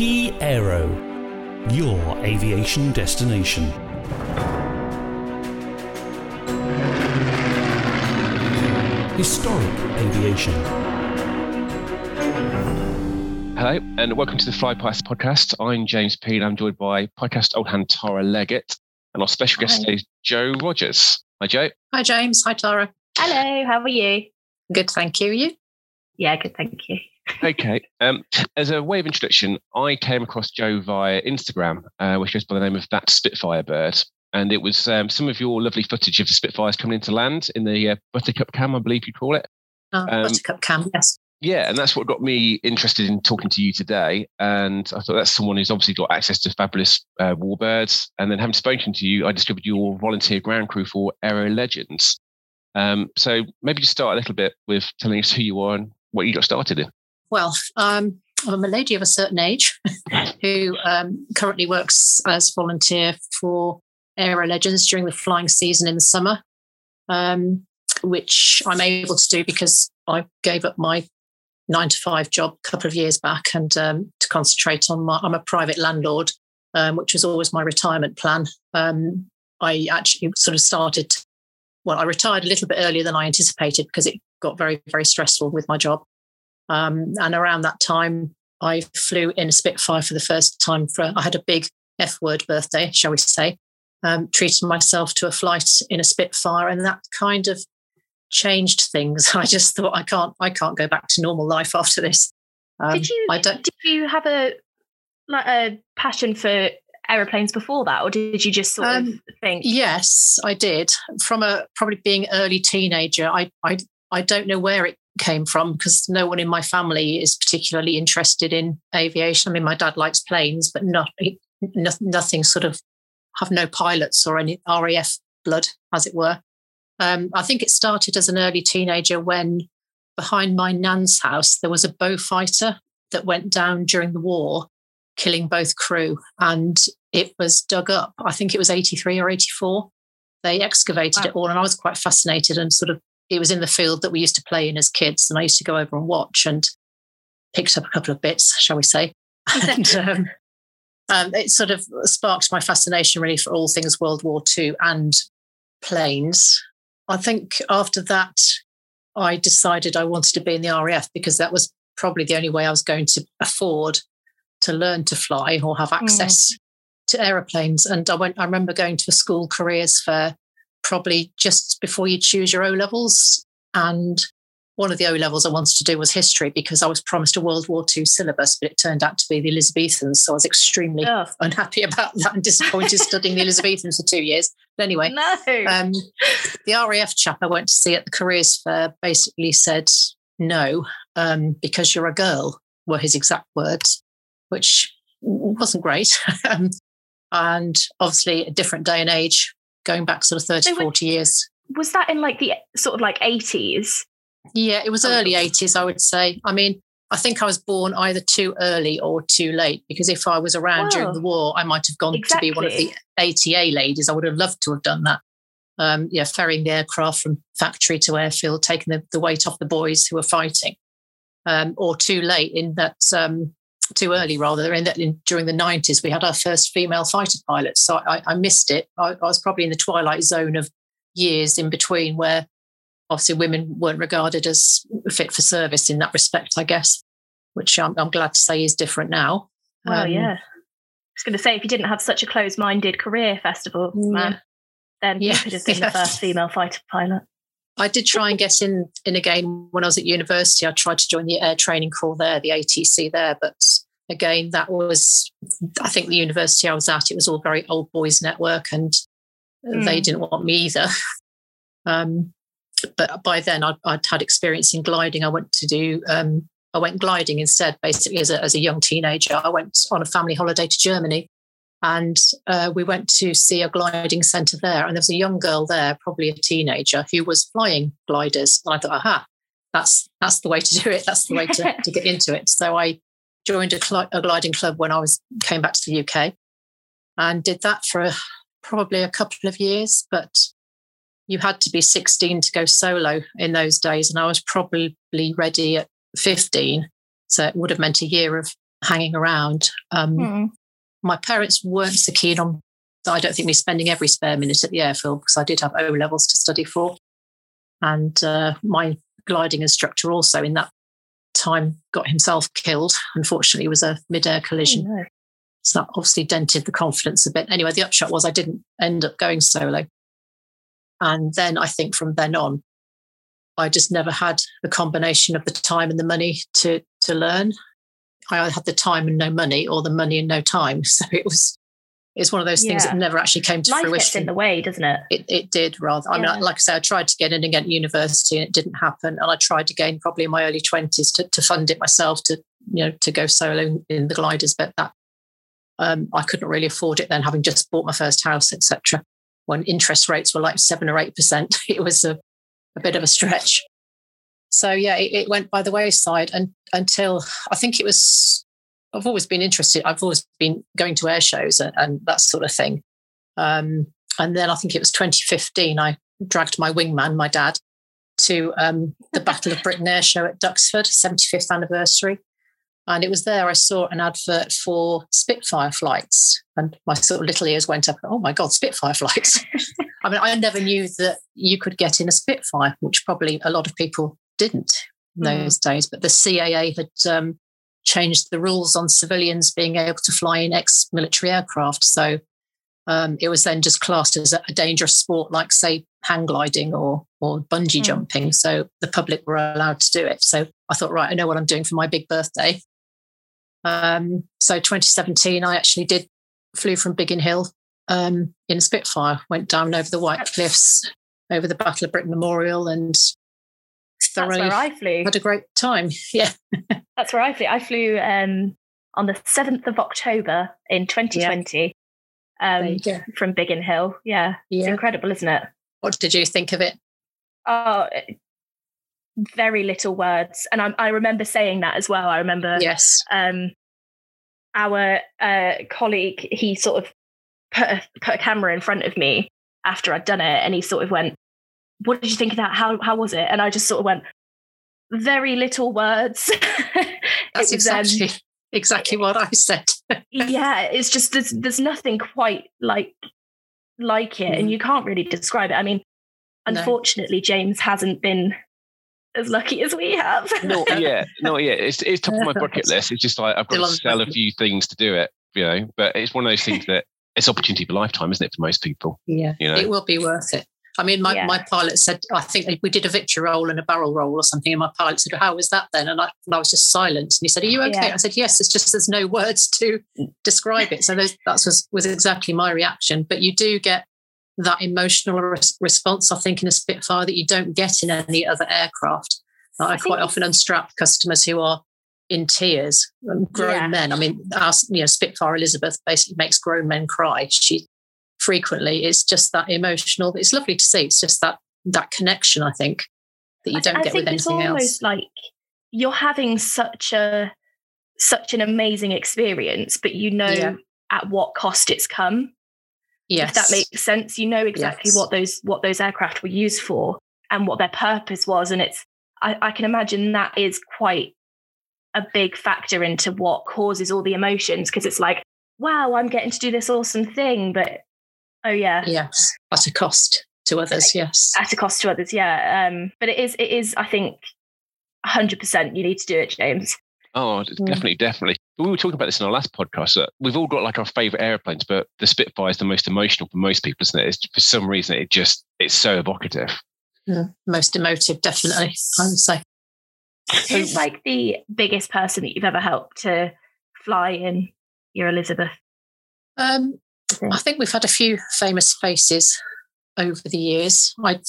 Key Aero, your aviation destination. Historic aviation. Hello, and welcome to the FlyPast podcast. I'm James Peel. I'm joined by podcast old hand Tara Leggett, and our special guest Hi. today is Jo Rogers. Hi, Jo. Hi, James. Hi, Tara. Hello, how are you? Good, thank you. You? Yeah, good, thank you. Okay. Um, as a way of introduction, I came across Jo via Instagram, uh, which goes by the name of that Spitfire bird. And it was um, some of your lovely footage of the Spitfires coming into land in the uh, Buttercup Cam, I believe you call it. Oh, Um, Buttercup Cam, yes. Yeah, and that's what got me interested in talking to you today. And I thought that's someone who's obviously got access to fabulous uh, warbirds. And then having spoken to you, I discovered your volunteer ground crew for Aero Legends. Um, so maybe just start a little bit with telling us who you are and what you got started in. Well, um, I'm a lady of a certain age who um, currently works as volunteer for Aero Legends during the flying season in the summer, um, which I'm able to do because I gave up my nine to five job a couple of years back and um, to concentrate on my. I'm a private landlord, um, which was always my retirement plan. Um, I actually sort of started. Well, I retired a little bit earlier than I anticipated because it got very, very stressful with my job. Um, and around that time, I flew in a Spitfire for the first time. For I had a big F word birthday, shall we say? Um, treated myself to a flight in a Spitfire, and that kind of changed things. I just thought I can't, I can't go back to normal life after this. Um, did you I don't. did you have a like a passion for aeroplanes before that, or did you just sort of Um, think? Yes, I did. From a probably being early teenager, I I I don't know where it came from because no one in my family is particularly interested in aviation. I mean, my dad likes planes, but not no- nothing sort of have no pilots or any RAF blood, as it were. Um, I think it started as an early teenager when behind my nan's house there was a Beaufighter that went down during the war, killing both crew, and it was dug up. I think it was 83 or 84. They excavated Wow. it all, and I was quite fascinated and sort of it was in the field that we used to play in as kids, and I used to go over and watch and picked up a couple of bits, shall we say. and um, um, it sort of sparked my fascination really for all things World War II and planes. I think after that, I decided I wanted to be in the RAF because that was probably the only way I was going to afford to learn to fly or have access to aeroplanes. And I went. I remember going to a school careers fair probably just before you choose your O levels, and one of the O levels I wanted to do was history because I was promised a World War II syllabus, but it turned out to be the Elizabethans. So I was extremely Oh, unhappy about that and disappointed studying the Elizabethans for two years. But anyway, no. um, the RAF chap I went to see at the careers fair basically said no um, because you're a girl were his exact words, which wasn't great. Um, and obviously a different day and age, going back sort of 30, So when- 40 years. was that in like the sort of like eighties? Yeah, it was Oh, early 80s, I would say. I mean, I think I was born either too early or too late because if I was around during the war, I might have gone to be one of the ATA ladies. I would have loved to have done that. Um, yeah, ferrying the aircraft from factory to airfield, taking the, the weight off the boys who were fighting. Um, or too late in that, um, too early rather, in that in, during the 90s, we had our first female fighter pilots. So I, I missed it. I, I was probably in the twilight zone of years in between where obviously women weren't regarded as fit for service in that respect, I guess, which I'm, I'm glad to say is different now. Well, Um, yeah. I was going to say, if you didn't have such a closed-minded career festival, man, then Yeah. you could have been Yeah. the first female fighter pilot. I did try and get in in again when I was at university. I tried to join the air training corps there, the ATC there, but again, that was I think the university I was at. It was all very old boys network, and they Mm. didn't want me either. Um, but by then, I'd, I'd had experience in gliding. I went to do um, I went gliding instead, basically as a as a young teenager. I went on a family holiday to Germany, and uh, we went to see a gliding centre there. And there was a young girl there, probably a teenager, who was flying gliders. And I thought, aha, that's that's the way to do it. That's the way to, to get into it. So I joined a, cli- a gliding club when I was came back to the UK, and did that for a, probably a couple of years. But you had to be 16 to go solo in those days, and I was probably ready at 15. So it would have meant a year of hanging around. Um, Hmm. My parents weren't so keen on. I don't think me spending every spare minute at the airfield because I did have O levels to study for, and uh, my gliding instructor also in that time got himself killed. Unfortunately, it was a mid-air collision. Oh, no. So that obviously dented the confidence a bit. Anyway, the upshot was I didn't end up going solo. And then I think from then on, I just never had the combination of the time and the money to to learn. I either had the time and no money, or the money and no time. So it was it's one of those things Yeah. that never actually came to Life gets fruition. in the way, doesn't it? it, it did rather. I mean, like I say, I tried to get in again at university and it didn't happen. And I tried again probably in my early twenties to, to fund it myself to you know to go solo in the gliders, but that um, I couldn't really afford it then, having just bought my first house, etc. When interest rates were like seven or eight percent, it was a, a bit of a stretch. So yeah, it, it went by the wayside and until I think it was. I've always been interested. I've always been going to air shows and, and that sort of thing. Um, and then I think it was 2015, I dragged my wingman, my dad, to um, the Battle of Britain Air Show at Duxford, 75th anniversary. And it was there I saw an advert for Spitfire flights. And my sort of little ears went up, oh my God, Spitfire flights. I mean, I never knew that you could get in a Spitfire, which probably a lot of people didn't in Mm. those days. But the CAA had um, changed the rules on civilians being able to fly in ex military aircraft. So um, it was then just classed as a, dangerous sport, like say hang gliding or or bungee Mm. jumping. So the public were allowed to do it. So I thought, right, I know what I'm doing for my big birthday. Um, so 2017, I actually did flew from Biggin Hill um, in Spitfire, went down over the White Cliffs, over the Battle of Britain Memorial, and That's thoroughly where I flew. had a great time. Yeah, That's where I flew. I flew um, on the 7th of October in 2020 there um, from Biggin Hill. Yeah. It's incredible, isn't it? What did you think of it? Oh, very little words. And I, I remember saying that as well. I remember Yes. um, our uh, colleague, he sort of put a, put a camera in front of me after I'd done it, and he sort of went, "What did you think of that? How how was it?" And I just sort of went, "Very little words." That's it was, um, exactly exactly what I said. yeah, it's just there's there's nothing quite like like it, and Mm. you can't really describe it. I mean, No. unfortunately, James hasn't been as lucky as we have. no, yeah, no, yeah. It's it's top of my bucket list. It's just like I've got Still to sell a few things to do it, you know. But it's one of those things that it's opportunity of a lifetime, isn't it, for most people? Yeah, You know. it will be worth it. I mean, my, Yeah. my pilot said, I think we did a victory roll and a barrel roll or something. And my pilot said, How was that then? And I, and I was just silent. And he said, Are you okay? Yeah. I said, Yes, it's just there's no words to describe it. So those, that was, was exactly my reaction. But you do get that emotional res- response, I think, in a Spitfire that you don't get in any other aircraft. I, think quite often unstrap customers who are in tears, um, grown Yeah. men. I mean, our, you know, Spitfire Elizabeth basically makes grown men cry. She frequently it's just that emotional. It's lovely to see. It's just that that connection. I think that you don't I get with think it's anything almost else. like you're having such a such an amazing experience, but you know Yeah. at what cost it's come. Yes, If that makes sense, you know exactly Yes. what those what those aircraft were used for and what their purpose was, and it's I, I can imagine that is quite a big factor into what causes all the emotions because it's like, wow, I'm getting to do this awesome thing, but oh yeah, yes, at a cost to others. Yes, at a cost to others, yeah. Um, but it is it is I think 100 percent you need to do it, James. Oh, Mm. definitely, definitely. But we were talking about this in our last podcast. That we've all got like our favorite airplanes, but the Spitfire is the most emotional for most people, isn't it? It's, for some reason, it just it's so evocative. most emotive, definitely. I would say. Who's like the biggest person that you've ever helped to fly in your Elizabeth? Um, Okay. I think we've had a few famous faces over the years. I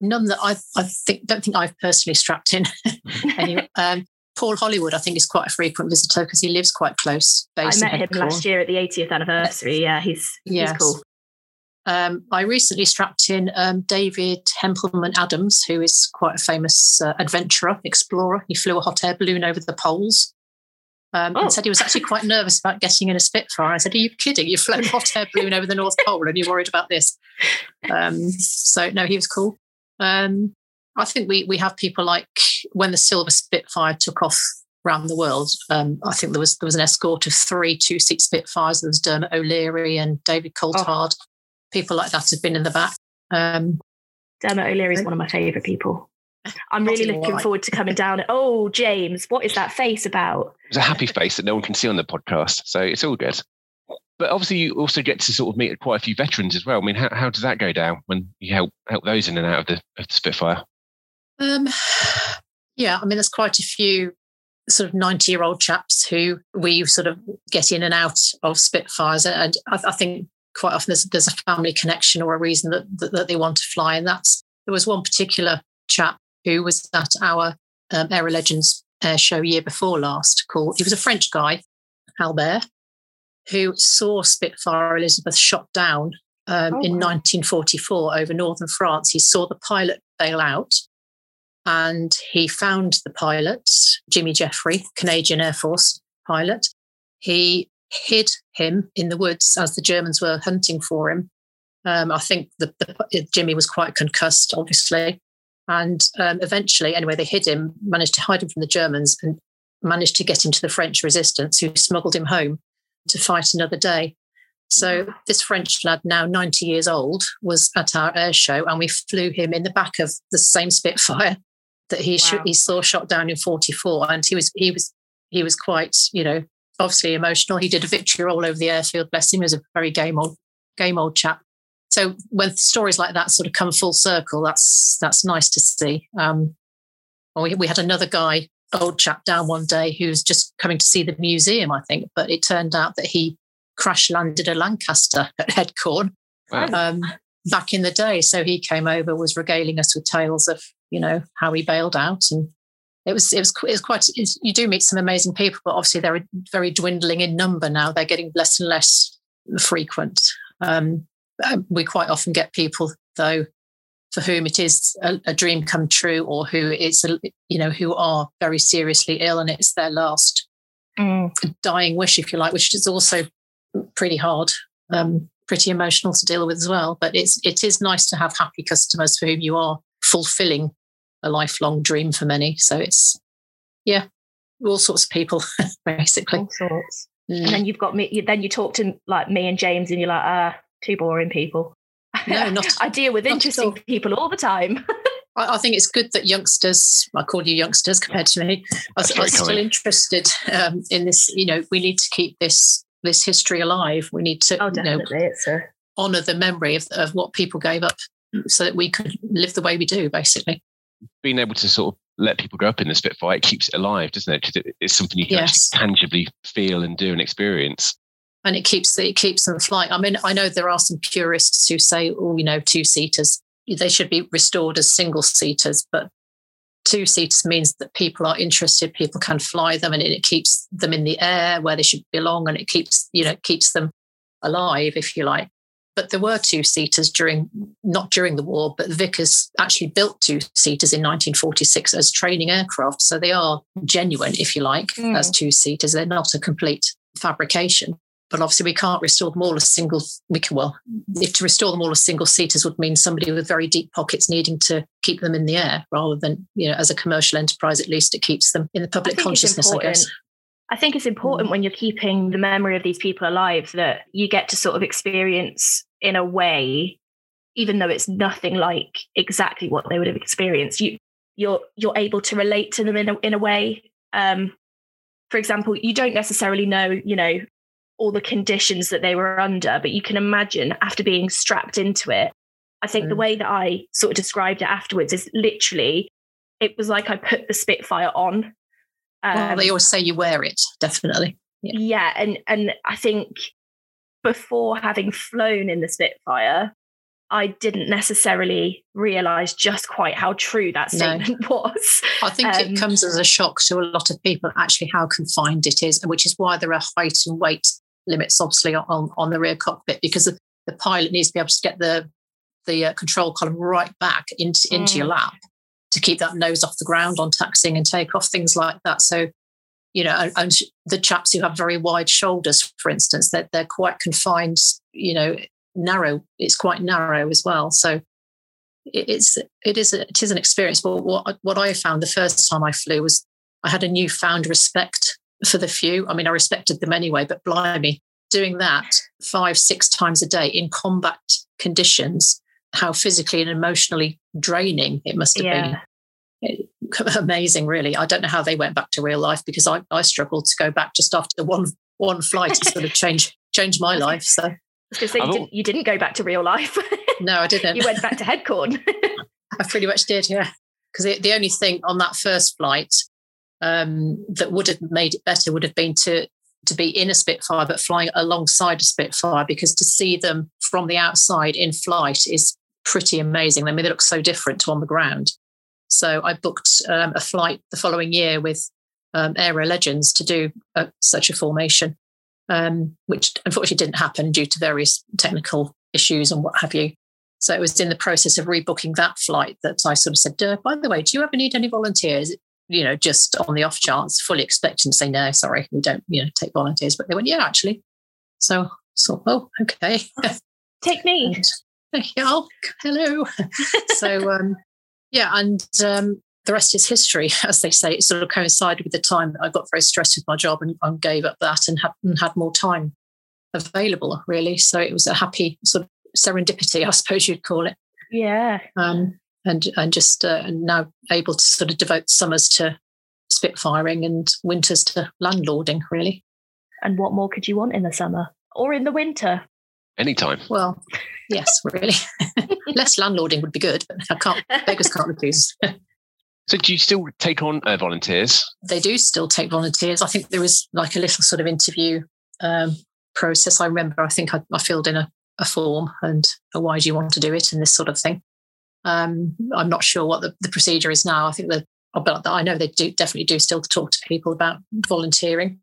none that I I think don't think I've personally strapped in. anyway, um, Paul Hollywood, I think, is quite a frequent visitor because he lives quite close. I met him last year at the 80th anniversary. Yeah, he's Yes. he's cool. Um, I recently strapped in um, David Hempleman-Adams, who is quite a famous uh, adventurer, explorer. He flew a hot air balloon over the poles um, Oh. and said he was actually quite nervous about getting in a Spitfire. I said, Are you kidding? You've flown hot air balloon over the North Pole and you're worried about this. Um, so, no, he was cool. Um, I think we, we have people like when the Silver Spitfire took off around the world. Um, I think there was there was an escort of three two seat Spitfires. There was Dermot O'Leary and David Coulthard. Oh. People like that have been in the back. Um, Dermot O'Leary is one of my favourite people. I'm really looking forward to coming down. Oh, James, what is that face about? It's a happy face that no one can see on the podcast, so it's all good. But obviously, you also get to sort of meet quite a few veterans as well. I mean, how, how does that go down when you help help those in and out of the, of the Spitfire? Um, yeah, I mean, there's quite a few sort of 90 year old chaps who we sort of get in and out of Spitfires. And I, I think quite often there's, there's, a family connection or a reason that, that, that, they want to fly. And that's, there was one particular chap who was at our um, Aero Legends air show year before last called, he was a French guy, Albert, who saw Spitfire Elizabeth shot down um, oh, in wow. 1944 over northern France. He saw the pilot bail out and he found the pilot, Jimmy Jeffrey, Canadian Air Force pilot. He hid him in the woods as the Germans were hunting for him. Um, I think the, the, Jimmy was quite concussed, obviously. And um, eventually, anyway, they hid him, managed to hide him from the Germans, and managed to get into the French resistance, who smuggled him home to fight another day. So this French lad, now 90 years old, was at our air show, and we flew him in the back of the same Spitfire that he wow. he saw shot down in 44 and he was he was he was quite you know obviously emotional. He did a victory all over the airfield bless him. He was a very game old game old chap so when stories like that sort of come full circle that's that's nice to see. Um we, we had another guy old chap down one day who was just coming to see the museum i think but it turned out that he crash landed a lancaster at headcorn wow. um, back in the day. So he came over was regaling us with tales of you know how he bailed out. And it was it was it was quite it's, you do meet some amazing people but obviously they're very dwindling in number now. They're getting less and less frequent. Um, we quite often get people though for whom it is a, a dream come true or who it's a, you know who are very seriously ill and it's their last mm. dying wish if you like which is also pretty hard um, pretty emotional to deal with as well but it's it is nice to have happy customers for whom you are fulfilling a lifelong dream for many. So it's, yeah, all sorts of people, basically. All sorts. Mm. And then you've got me, then you talk to like me and James, and you're like, ah, two boring people. No, not. I deal with interesting people all the time. I, I, think it's good that youngsters, I call you youngsters compared to me, are, are still interested um, in this. You know, we need to keep this this history alive. We need to, oh, definitely, you know, it's a... honor the memory of, of what people gave up so that we could live the way we do, basically. Being able to sort of let people grow up in the Spitfire, it keeps it alive, doesn't it? Because it's something you can yes. actually tangibly feel and do and experience. And it keeps it keeps them flying. I mean, I know there are some purists who say, "Oh, you know, two seaters they should be restored as single seaters," but two seaters means that people are interested, people can fly them, and it keeps them in the air where they should belong, and it keeps you know keeps them alive, if you like but there were two seaters during not during the war but vickers actually built two seaters in 1946 as training aircraft so they are genuine if you like mm. as two seaters they're not a complete fabrication but obviously we can't restore them all as single we can well if to restore them all as single seaters would mean somebody with very deep pockets needing to keep them in the air rather than you know as a commercial enterprise at least it keeps them in the public consciousness i guess I think it's important mm. when you're keeping the memory of these people alive that you get to sort of experience in a way, even though it's nothing like exactly what they would have experienced. You you're you're able to relate to them in a in a way. Um, for example, you don't necessarily know, you know, all the conditions that they were under, but you can imagine after being strapped into it. I think mm. the way that I sort of described it afterwards is literally, it was like I put the Spitfire on um, well, they always say you wear it, definitely. Yeah. yeah, and and I think before having flown in the Spitfire, I didn't necessarily realize just quite how true that statement no. was. I think um, it comes as a shock to a lot of people actually how confined it is, and which is why there are height and weight limits, obviously, on, on the rear cockpit, because the, the pilot needs to be able to get the the uh, control column right back into, into mm. your lap to keep that nose off the ground on taxiing and takeoff, things like that. So, you know, and, and the chaps who have very wide shoulders, for instance, that they're, they're quite confined, you know, narrow. It's quite narrow as well. So it's it is a, it is an experience. But what what I found the first time I flew was I had a newfound respect for the few. I mean, I respected them anyway, but blimey, doing that five, six times a day in combat conditions, how physically and emotionally draining it must have yeah. been. amazing, really. I don't know how they went back to real life because I, I struggled to go back just after one one flight to sort of change change my life. So because you, didn't, you didn't go back to real life. no, I didn't. you went back to headcorn. I pretty much did, yeah. Because the, the only thing on that first flight um, that would have made it better would have been to to be in a Spitfire but flying alongside a Spitfire because to see them from the outside in flight is pretty amazing. I mean, they look so different to on the ground. So I booked um, a flight the following year with um, Aero Legends to do a, such a formation, um, which unfortunately didn't happen due to various technical issues and what have you. So it was in the process of rebooking that flight that I sort of said, uh, by the way, do you ever need any volunteers? You know, just on the off chance, fully expecting to say, no, sorry, we don't, you know, take volunteers. But they went, yeah, actually. So, so oh, okay. Take me. And, yeah, oh, hello. so, um, yeah, and um, the rest is history, as they say. It sort of coincided with the time that I got very stressed with my job and, and gave up that and had, and had more time available, really. So it was a happy sort of serendipity, I suppose you'd call it. Yeah. Um, and and just uh, now able to sort of devote summers to spitfiring and winters to landlording, really. And what more could you want in the summer or in the winter? Anytime. Well, yes, really. Less landlording would be good, but I can't. Beggars can't refuse. So, do you still take on uh, volunteers? They do still take volunteers. I think there is like a little sort of interview um, process. I remember, I think I, I filled in a, a form and a why do you want to do it and this sort of thing. Um, I'm not sure what the, the procedure is now. I think that, but I know they do definitely do still talk to people about volunteering.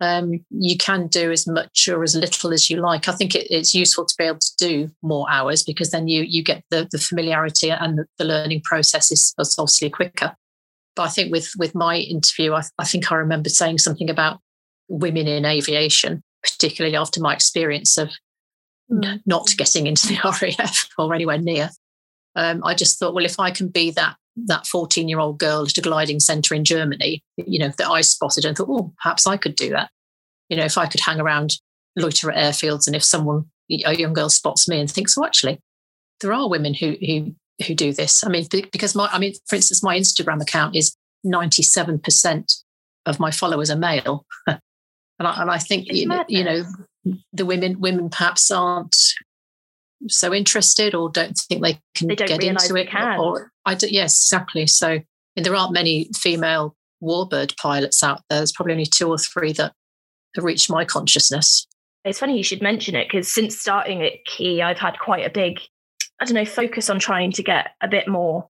Um, you can do as much or as little as you like. I think it, it's useful to be able to do more hours because then you you get the, the familiarity and the, the learning process is, is, obviously quicker. But I think with with my interview, I, I think I remember saying something about women in aviation, particularly after my experience of mm. not getting into the RAF or anywhere near. Um, I just thought, well, if I can be that that 14 year old girl at a gliding center in Germany, you know, that I spotted and thought, oh, perhaps I could do that. You know, if I could hang around, loiter at airfields, and if someone, a young girl spots me and thinks, oh, actually, there are women who who who do this. I mean, because my, I mean, for instance, my Instagram account is 97% of my followers are male. and, I, and I think, you know, you know, the women, women perhaps aren't so interested or don't think they can they get into it. Can. Or I do, yes, exactly. So there aren't many female warbird pilots out there. There's probably only two or three that have reached my consciousness. It's funny you should mention it because since starting at Key, I've had quite a big, I don't know, focus on trying to get a bit more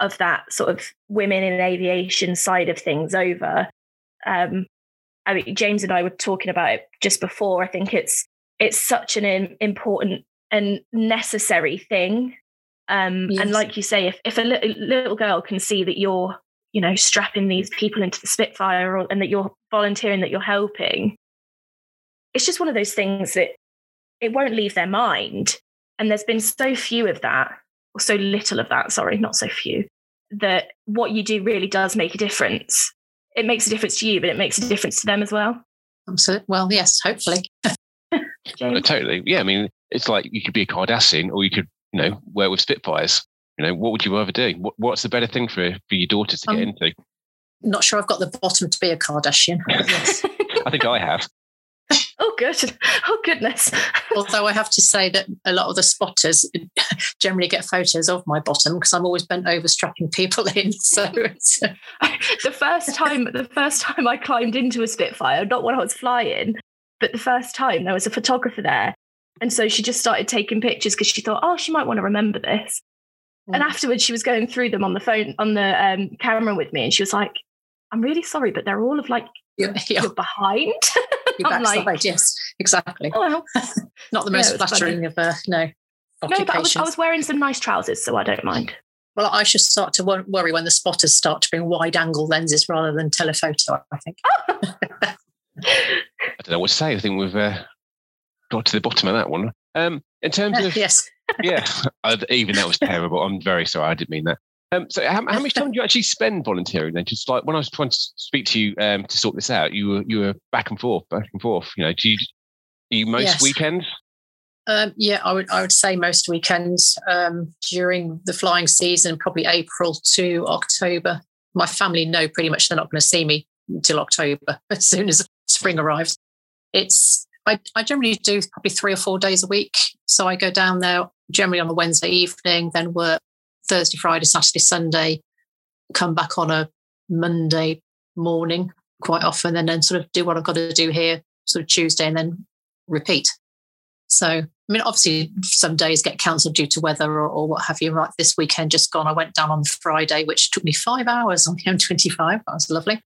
of that sort of women in aviation side of things over. Um, I mean, James and I were talking about it just before. I think it's it's such an important and necessary thing. Um, yes. And like you say, if, if a little, little girl can see that you're, you know, strapping these people into the Spitfire or, and that you're volunteering, that you're helping, it's just one of those things that it won't leave their mind. And there's been so few of that, or so little of that, sorry, not so few, that what you do really does make a difference. It makes a difference to you, but it makes a difference to them as well. Absolutely. Well, yes, hopefully. totally. Yeah. I mean, it's like you could be a Kardashian or you could, you know, work with Spitfires. You know, what would you rather do? What, what's the better thing for for your daughter to get um, into? Not sure I've got the bottom to be a Kardashian. I think I have. Oh, good. Oh, goodness. Although I have to say that a lot of the spotters generally get photos of my bottom because I'm always bent over strapping people in. So the first time, the first time I climbed into a Spitfire, not when I was flying, but the first time there was a photographer there and so she just started taking pictures because she thought, oh, she might want to remember this. Mm. And afterwards, she was going through them on the phone, on the um, camera with me. And she was like, I'm really sorry, but they're all of like, yeah, yeah. you're behind. You're backside, like, yes, exactly. Oh, well. Not the most yeah, flattering funny. of, uh, no. No, but I was, I was wearing some nice trousers, so I don't mind. Well, I should start to worry when the spotters start to bring wide angle lenses rather than telephoto, I think. I don't know what to say. I think we've uh, got to the bottom of that one. Um, in terms of yes, yeah, even that was terrible. I'm very sorry. I didn't mean that. Um, so how, how much time do you actually spend volunteering then? Just like when I was trying to speak to you um, to sort this out, you were you were back and forth, back and forth. You know, do you, you most yes. weekends? Um, yeah, I would I would say most weekends um, during the flying season, probably April to October. My family know pretty much they're not going to see me until October as soon as spring arrives. It's I, I generally do probably three or four days a week. So I go down there generally on a Wednesday evening, then work Thursday, Friday, Saturday, Sunday, come back on a Monday morning quite often, and then sort of do what I've got to do here, sort of Tuesday, and then repeat. So, I mean, obviously, some days get cancelled due to weather or, or, what have you. Right, this weekend just gone, I went down on Friday, which took me five hours on the M25. That was lovely.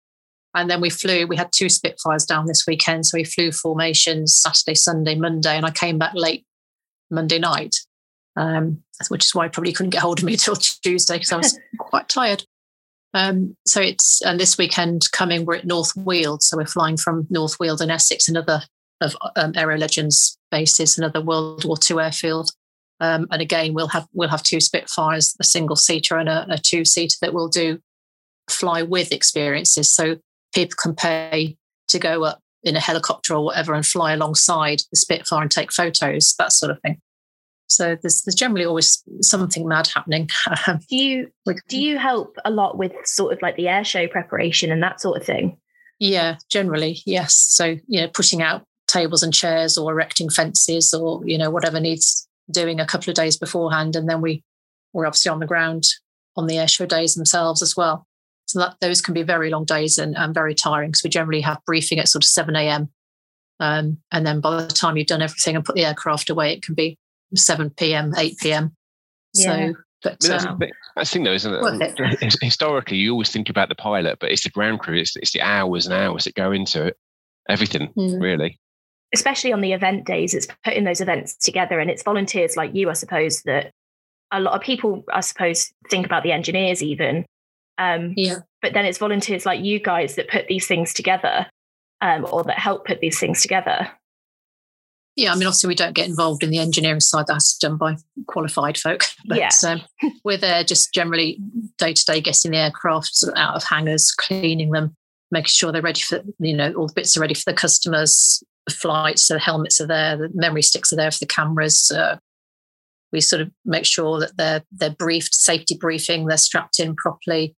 And then we flew, we had two Spitfires down this weekend. So we flew formations Saturday, Sunday, Monday, and I came back late Monday night, um, which is why I probably couldn't get hold of me till Tuesday because I was quite tired. Um, so it's, and this weekend coming, we're at North Weald. So we're flying from North Weald in Essex, another of um, Aero Legends bases, another World War II airfield. Um, and again, we'll have we'll have two Spitfires, a single seater and a, a two seater that will do fly with experiences. So people can pay to go up in a helicopter or whatever and fly alongside the Spitfire and take photos, that sort of thing. So there's, there's generally always something mad happening. Um, do you do you help a lot with sort of like the air show preparation and that sort of thing? Yeah, generally, yes. So you know, putting out tables and chairs or erecting fences or you know whatever needs doing a couple of days beforehand, and then we we're obviously on the ground on the airshow days themselves as well. So that those can be very long days and, and very tiring because we generally have briefing at sort of 7 a.m. Um, and then by the time you've done everything and put the aircraft away, it can be 7 p.m., 8 p.m. Yeah. So, but I mean, that's, um, the that's the thing, though, isn't it? it? Historically, you always think about the pilot, but it's the ground crew. It's, it's the hours and hours that go into it. Everything, mm. really. Especially on the event days, it's putting those events together, and it's volunteers like you, I suppose, that a lot of people, I suppose, think about the engineers even, um, yeah. But then it's volunteers like you guys that put these things together um, or that help put these things together. Yeah, I mean, obviously, we don't get involved in the engineering side. That's done by qualified folk. But yeah. um, we're there just generally day to day getting the aircraft out of hangars, cleaning them, making sure they're ready for, you know, all the bits are ready for the customers, the flights, so the helmets are there, the memory sticks are there for the cameras. Uh, we sort of make sure that they're they're briefed, safety briefing, they're strapped in properly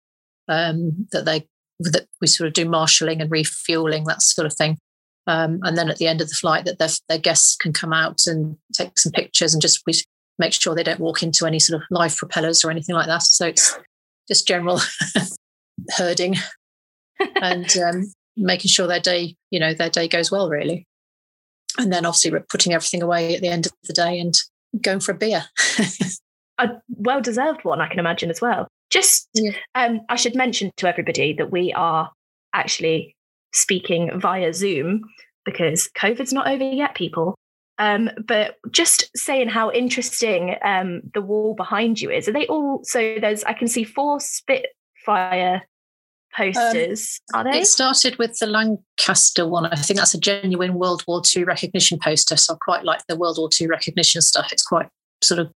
um, that they that we sort of do marshalling and refueling that sort of thing. Um, and then at the end of the flight, that their, their guests can come out and take some pictures and just we make sure they don't walk into any sort of live propellers or anything like that. So it's just general herding and um, making sure their day, you know, their day goes well, really. And then obviously we're putting everything away at the end of the day and going for a beer. a well deserved one, I can imagine as well. Just, yeah. um, I should mention to everybody that we are actually speaking via Zoom because COVID's not over yet, people. Um, but just saying how interesting um, the wall behind you is. Are they all? So there's, I can see four Spitfire posters. Um, are they? It started with the Lancaster one. I think that's a genuine World War II recognition poster. So I quite like the World War II recognition stuff. It's quite sort of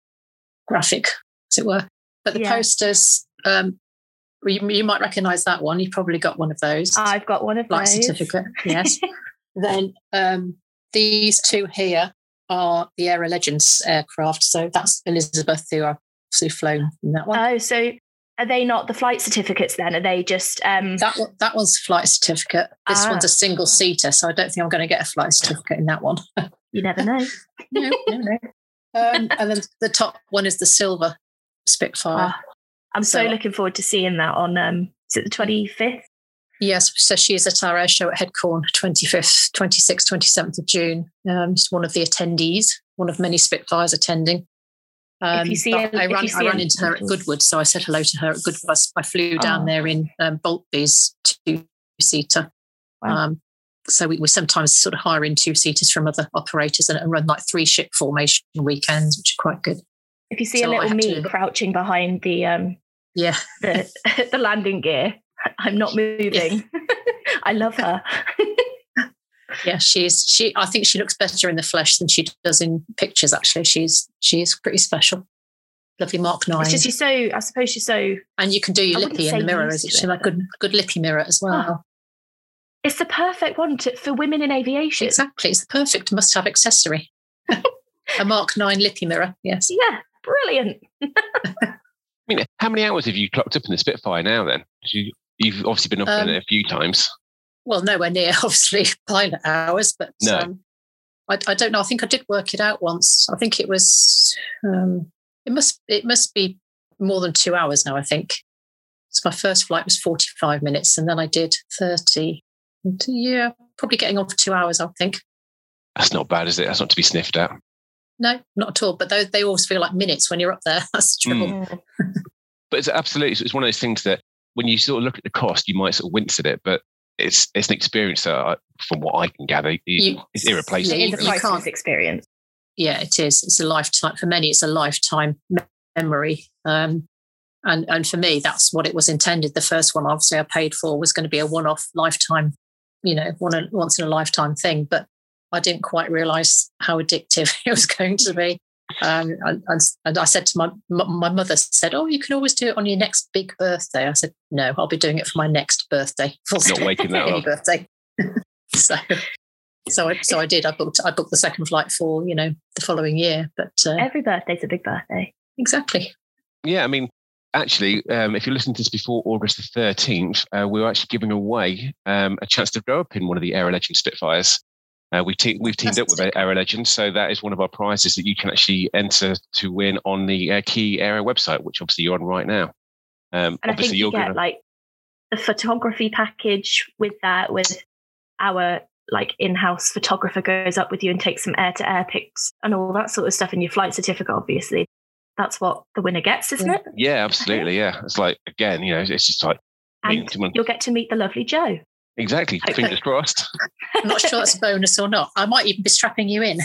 graphic, as it were. But the yeah. posters, um, you, you, might recognise that one. You've probably got one of those. I've got one of Flight those. certificate, yes. then um, these two here are the Aero Legends aircraft. So that's Elizabeth, who I've flown in that one. Oh, so are they not the flight certificates then? Are they just um that one, that one's flight certificate. This ah. one's a single seater, so I don't think I'm going to get a flight certificate in that one. you never know. no, no, no. Um, and then the top one is the silver Spitfire. Ah, I'm so, so, looking forward to seeing that on um is it the 25th? Yes, so she is at our air show at Headcorn, 25th, 26th, 27th of June. Um, she's one of the attendees, one of many Spitfires attending. Um, if you see, I, ran, I ran into her at Goodwood, so I said hello to her at Goodwood. I, I flew down oh. there in um, Boultbee's two seater. Wow. Um, so we, we, sometimes sort of hire in two seaters from other operators and, and, run like three ship formation weekends, which are quite good. If you see so a little me to... crouching behind the um yeah the the landing gear, I'm not moving. Yeah. I love her. yeah, she's she. I think she looks better in the flesh than she does in pictures. Actually, she's she's pretty special. lovely Mark Nine. It's just you're so. I suppose you're so. and you can do your I lippy in the mirror. to it, like good, good lippy mirror as well. It's the perfect one to, for women in aviation. Exactly, it's the perfect must-have accessory. a Mark Nine lippy mirror. Yes. Yeah, brilliant. I mean, how many hours have you clocked up in the Spitfire now? then? you, you've obviously been up in Um, it a few times. Well, nowhere near obviously pilot hours, but No. um, I, I don't know. I think I did work it out once. I think it was. Um, it must. It must be more than two hours now. I think. So my first flight was forty-five minutes, and then I did thirty. And, Yeah, probably getting on for two hours. I think. That's not bad, is it? That's not to be sniffed at. No, not at all. But they, they always feel like minutes when you're up there. That's the trouble. Mm. But it's absolutely it's one of those things that when you sort of look at the cost, you might sort of wince at it, but it's it's an experience that, I, from what I can gather, is You- is irreplaceable. Yeah, It's a you really. priceless can't- experience. yeah, it is. It's a lifetime for many. It's a lifetime memory, um, and and for me, that's what it was intended. The first one, obviously, I paid for was going to be a one-off lifetime, you know, one once in a lifetime thing. But I didn't quite realise how addictive it was going to be. Um, and, and, and I said to my my mother said, "Oh, you can always do it on your next big birthday." I said, "No, I'll be doing it for my next birthday. Full Not stop. waking that Any up. birthday." so so I, so I did. I booked I booked the second flight for you know the following year. But uh, Every birthday's a big birthday. exactly, Yeah, I mean, actually, um, if you're listening to this before August the 13th, uh, we were actually giving away um, a chance to go up in one of the Aero Legend Spitfires. Uh, we've, te- we've teamed up with. Aero Legend, so that is one of our prizes that you can actually enter to win on the uh, Key Aero website, which obviously you're on right now. Um, And I think obviously, you get to. like the photography package with that, with our like in-house photographer goes up with you and takes some air-to-air pics and all that sort of stuff, and your flight certificate, obviously. That's what the winner gets, isn't Yeah. it? Yeah, absolutely. Yeah. It's like, again, you know, it's just like, And you'll get to meet the lovely Jo. Exactly. Fingers crossed. I'm not sure that's a bonus or not. I might even be strapping you in.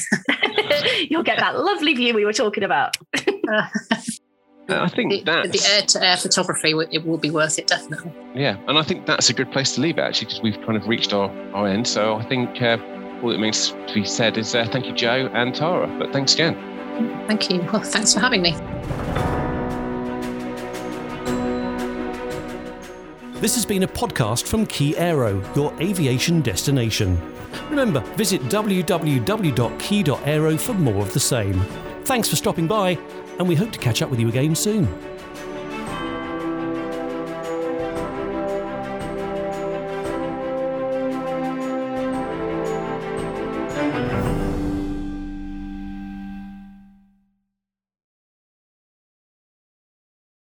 you'll get that lovely view we were talking about. Uh, I think the, the air-to-air photography, it will be worth it definitely. Yeah, and I think that's a good place to leave it actually, because we've kind of reached our, our end. So I think uh, all that means to be said is uh, thank you, Jo and Tara. But thanks again. Thank you. Well, thanks for having me. This has been a podcast from Key Aero, your aviation destination. Remember, visit www.key.aero for more of the same. Thanks for stopping by, and we hope to catch up with you again soon.